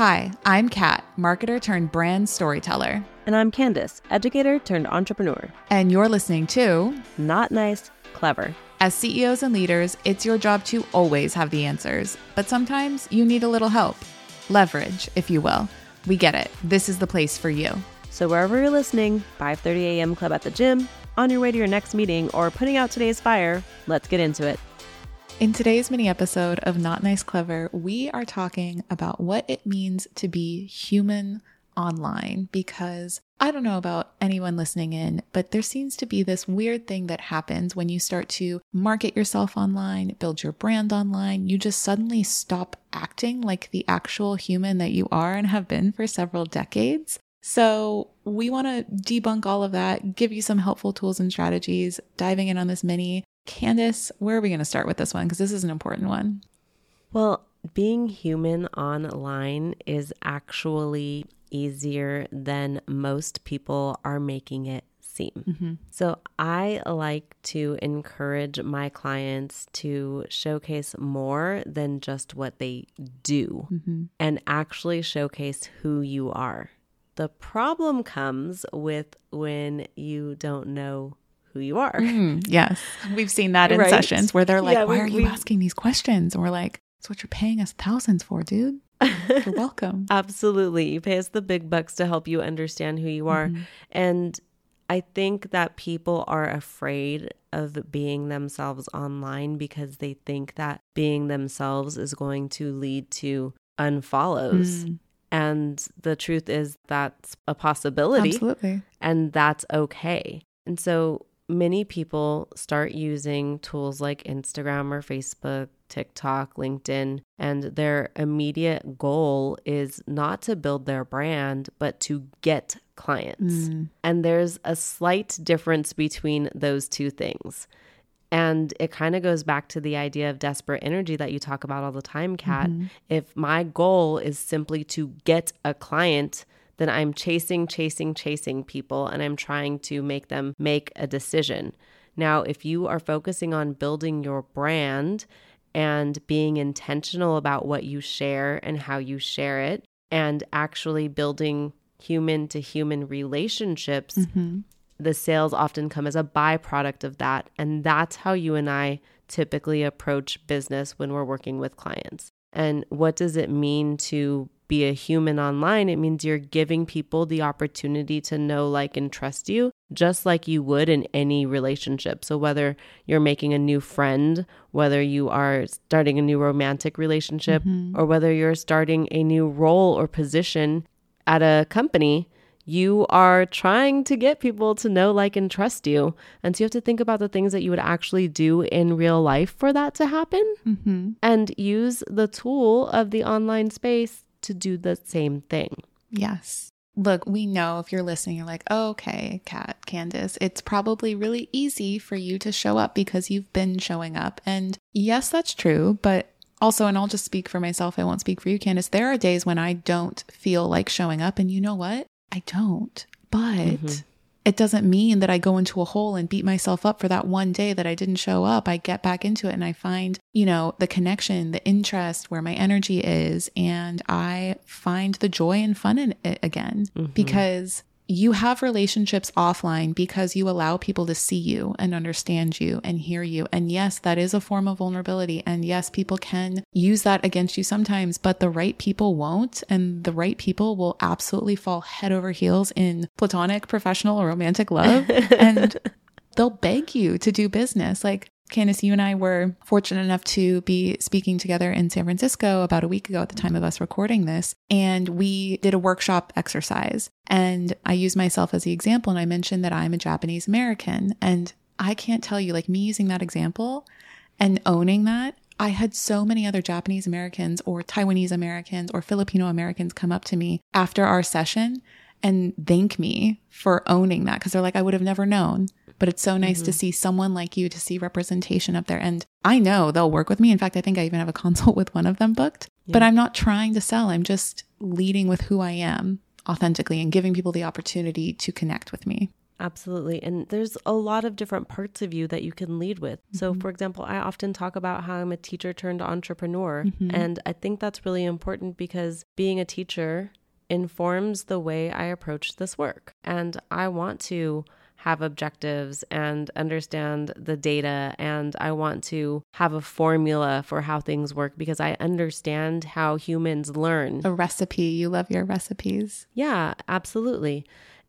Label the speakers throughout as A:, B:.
A: Hi, I'm Kat, marketer turned brand storyteller.
B: And I'm Candice, educator turned entrepreneur.
A: And you're listening to
B: Not Nice, Clever.
A: As CEOs and leaders, it's your job to always have the answers, but sometimes you need a little help. Leverage, if you will. We get it. This is the place for you.
B: So wherever you're listening, 5:30 a.m. club at the gym, on your way to your next meeting, or putting out today's fire, let's get into it.
A: In today's mini episode of Not Nice Clever, we are talking about what it means to be human online because I don't know about anyone listening in, but there seems to be this weird thing that happens when you start to market yourself online, build your brand online. You just suddenly stop acting like the actual human that you are and have been for several decades. So, we want to debunk all of that, give you some helpful tools and strategies, diving in on this mini Candice, where are we going to start with this one? Because this is an important one.
B: Well, being human online is actually easier than most people are making it seem. Mm-hmm. So I like to encourage my clients to showcase more than just what they do mm-hmm. and actually showcase who you are. The problem comes with when you don't know who you are.
A: Mm, yes. We've seen that in right? sessions where they're like, yeah, why we, are you we, asking these questions? And we're like, it's what you're paying us thousands for, dude. You're welcome.
B: Absolutely. You pay us the big bucks to help you understand who you are. Mm-hmm. And I think that people are afraid of being themselves online because they think that being themselves is going to lead to unfollows. Mm. And the truth is that's a possibility.
A: Absolutely.
B: And that's okay. And so many people start using tools like Instagram or Facebook, TikTok, LinkedIn, and their immediate goal is not to build their brand, but to get clients. Mm. And there's a slight difference between those two things. And it kind of goes back to the idea of desperate energy that you talk about all the time, Kat. Mm-hmm. If my goal is simply to get a client, then I'm chasing, chasing, chasing people and I'm trying to make them make a decision. Now, if you are focusing on building your brand and being intentional about what you share and how you share it, and actually building human to human relationships, mm-hmm. the sales often come as a byproduct of that. And that's how you and I typically approach business when we're working with clients. And what does it mean to be a human online, it means you're giving people the opportunity to know, like, and trust you, just like you would in any relationship. So, whether you're making a new friend, whether you are starting a new romantic relationship, mm-hmm. or whether you're starting a new role or position at a company, you are trying to get people to know, like, and trust you. And so you have to think about the things that you would actually do in real life for that to happen mm-hmm. and use the tool of the online space to do the same thing.
A: Yes. Look, we know if you're listening, you're like, oh, okay, Kat, Candice, it's probably really easy for you to show up because you've been showing up. And yes, that's true. But also, and I'll just speak for myself, I won't speak for you, Candice. There are days when I don't feel like showing up. And you know what? I don't. But mm-hmm it doesn't mean that I go into a hole and beat myself up for that one day that I didn't show up. I get back into it and I find, you know, the connection, the interest, where my energy is, and I find the joy and fun in it again mm-hmm. because you have relationships offline because you allow people to see you and understand you and hear you. And yes, that is a form of vulnerability. And yes, people can use that against you sometimes, but the right people won't. And the right people will absolutely fall head over heels in platonic, professional, or romantic love. and they'll beg you to do business. Like Candice, you and I were fortunate enough to be speaking together in San Francisco about a week ago at the time of us recording this. And we did a workshop exercise. And I used myself as the example. And I mentioned that I'm a Japanese American. And I can't tell you, like me using that example and owning that, I had so many other Japanese Americans or Taiwanese Americans or Filipino Americans come up to me after our session and thank me for owning that because they're like, I would have never known. But it's so nice mm-hmm. to see someone like you to see representation up there. And I know they'll work with me. In fact, I think I even have a consult with one of them booked, yeah. but I'm not trying to sell. I'm just leading with who I am authentically and giving people the opportunity to connect with me.
B: Absolutely. And there's a lot of different parts of you that you can lead with. So,
A: Mm-hmm.
B: for example, I often talk about how I'm a teacher turned entrepreneur.
A: Mhm.
B: And I think that's really important because being a teacher informs the way I approach this work. And I want to have objectives and understand the data and I want to have a formula for how things work because I understand how humans learn.
A: A recipe. You love your recipes.
B: Yeah, absolutely.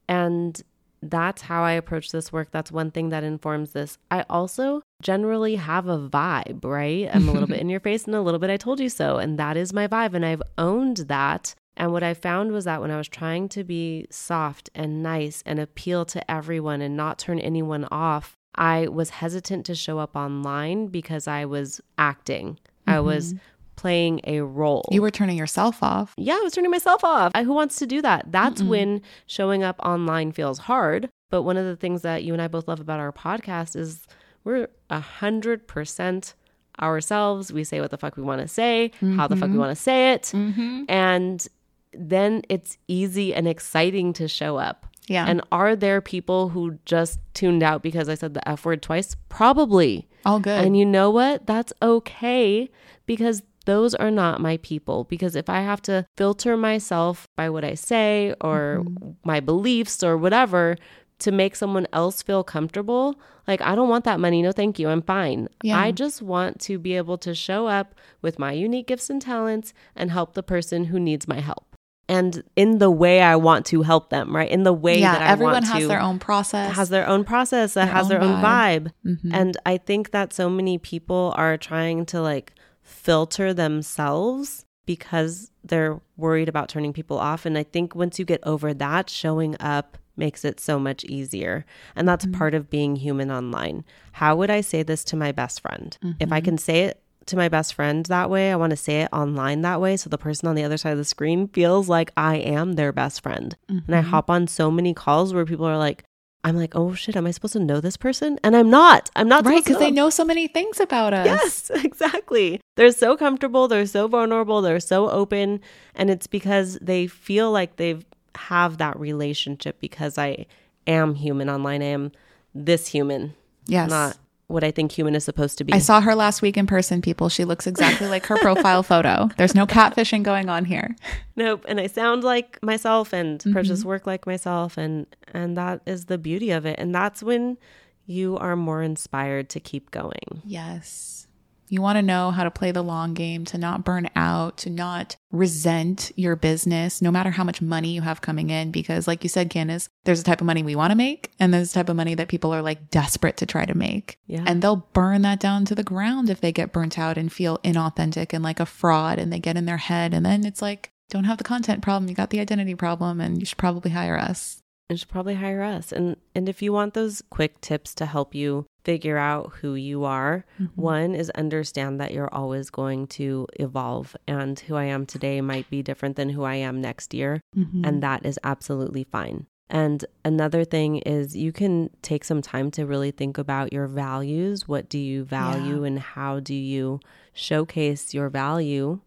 B: And that's how I approach this work. That's one thing that informs this. I also generally have a vibe, right? I'm a little bit in your face and a little bit I told you so. And that is my vibe. And I've owned that. And what I found was that when I was trying to be soft and nice and appeal to everyone and not turn anyone off, I was hesitant to show up online because I was acting. I was playing a role.
A: You were turning yourself off.
B: Yeah, I was turning myself off. I, who wants to do that? That's when showing up online feels hard. But one of the things that you and I both love about our podcast is we're a hundred percent ourselves. We say what the fuck we want to say, how the fuck we want to say it,
A: Mm-hmm.
B: and then it's easy and exciting to show up.
A: Yeah.
B: And are there people who just tuned out because I said the F word twice? Probably.
A: All good.
B: And you know what? That's okay because those are not my people. Because if I have to filter myself by what I say or mm-hmm. my beliefs or whatever to make someone else feel comfortable, like I don't want that money. No, thank you. I'm fine.
A: Yeah.
B: I just want to be able to show up with my unique gifts and talents and help the person who needs my help. And in the way I want to help them, right? In the way
A: yeah.
B: that I
A: Everyone has
B: to
A: their own process.
B: has their own process uh,
A: that
B: has their own
A: vibe.
B: vibe.
A: Mhm.
B: And I think that so many people are trying to like filter themselves because they're worried about turning people off. And I think once you get over that, showing up makes it so much easier. And that's mm-hmm. part of being human online. How would I say this to my best friend? If I mm-hmm. can say it to my best friend that way, I want to say it online that way. So the person on the other side of the screen feels like I am their best friend. And I mm-hmm. hop on so many calls where people are like, I'm like, oh shit, am I supposed to know this person? And I'm not. I'm not
A: right. Because they know so many things about us.
B: Yes, exactly. They're so comfortable, they're so vulnerable, they're so open, and it's because they feel like they have that relationship because I am human online. I am this human,
A: Yes.
B: not what I think human is supposed to be.
A: I saw her last week in person, people. She looks exactly like her profile photo. There's no catfishing going on here.
B: nope, and I sound like myself and
A: Mm-hmm.
B: work like myself and and that is the beauty of it. And that's when you are more inspired to keep going.
A: Yes. You want to know how to play the long game, to not burn out, to not resent your business, no matter how much money you have coming in. Because, like you said, Candice, there's a type of money we want to make, and there's a type of money that people are like desperate to try to make.
B: Yeah.
A: And they'll burn that down to the ground if they get burnt out and feel inauthentic and like a fraud and they get in their head. And then it's like, don't have the content problem, you got the identity problem, and you should probably hire us.
B: And should probably hire us. And and if you want those quick tips to help you figure out who you are, one is understand that you're always going to evolve and who I am today might be different than who I am next year,
A: Mm-hmm.
B: and that is absolutely fine. And another thing is you can take some time to really think about your values. What do you value and how do you showcase your value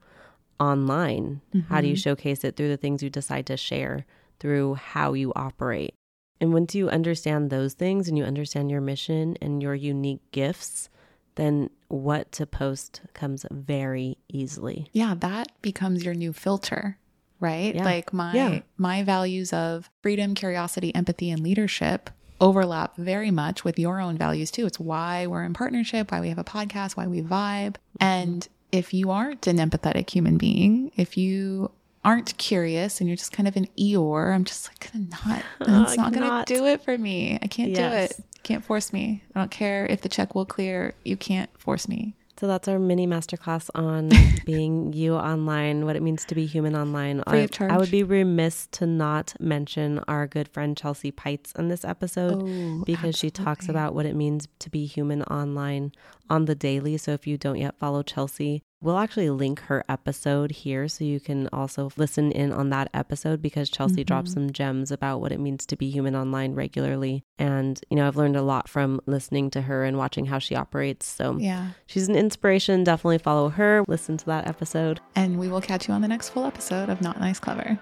B: online? How do you showcase it through the things you decide to share, through how you operate? And once you understand those things and you understand your mission and your unique gifts, then what to post comes very easily.
A: yeah that becomes your new filter right
B: Yeah.
A: like my
B: Yeah.
A: my values of freedom curiosity empathy and leadership overlap very much with your own values too it's why we're in partnership why we have a podcast why we vibe mm-hmm. and if you aren't an empathetic human being if you aren't curious and you're just kind of an eeyore i'm just like not it's not gonna do it for me i can't
B: Yes.
A: do it you can't force me i don't care if the check will clear you can't force me
B: So that's our mini masterclass on being you online, what it means to be human online.
A: Free
B: I,
A: of charge.
B: I would be remiss to not mention our good friend Chelsea Peitz in this episode
A: Oh,
B: because she talks about what it means to be human online on the daily. So if you don't yet follow Chelsea, we'll actually link her episode here so you can also listen in on that episode because Chelsea drops
A: Mm-hmm.
B: some gems about what it means to be human online regularly. And, you know, I've learned a lot from listening to her and watching how she operates. So
A: yeah
B: She's an inspiration. Definitely follow her. Listen to that episode.
A: And we will catch you on the next full episode of Not Nice Clever.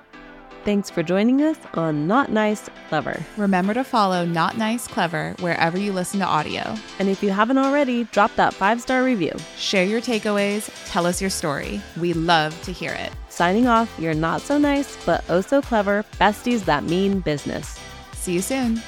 B: Thanks for joining us on Not Nice, Clever.
A: Remember to follow Not Nice Clever wherever you listen to audio.
B: And if you haven't already, drop that five star review.
A: Share your takeaways, tell us your story. We love to hear it.
B: Signing off, you're not so nice, but oh so clever besties that mean business.
A: See you soon.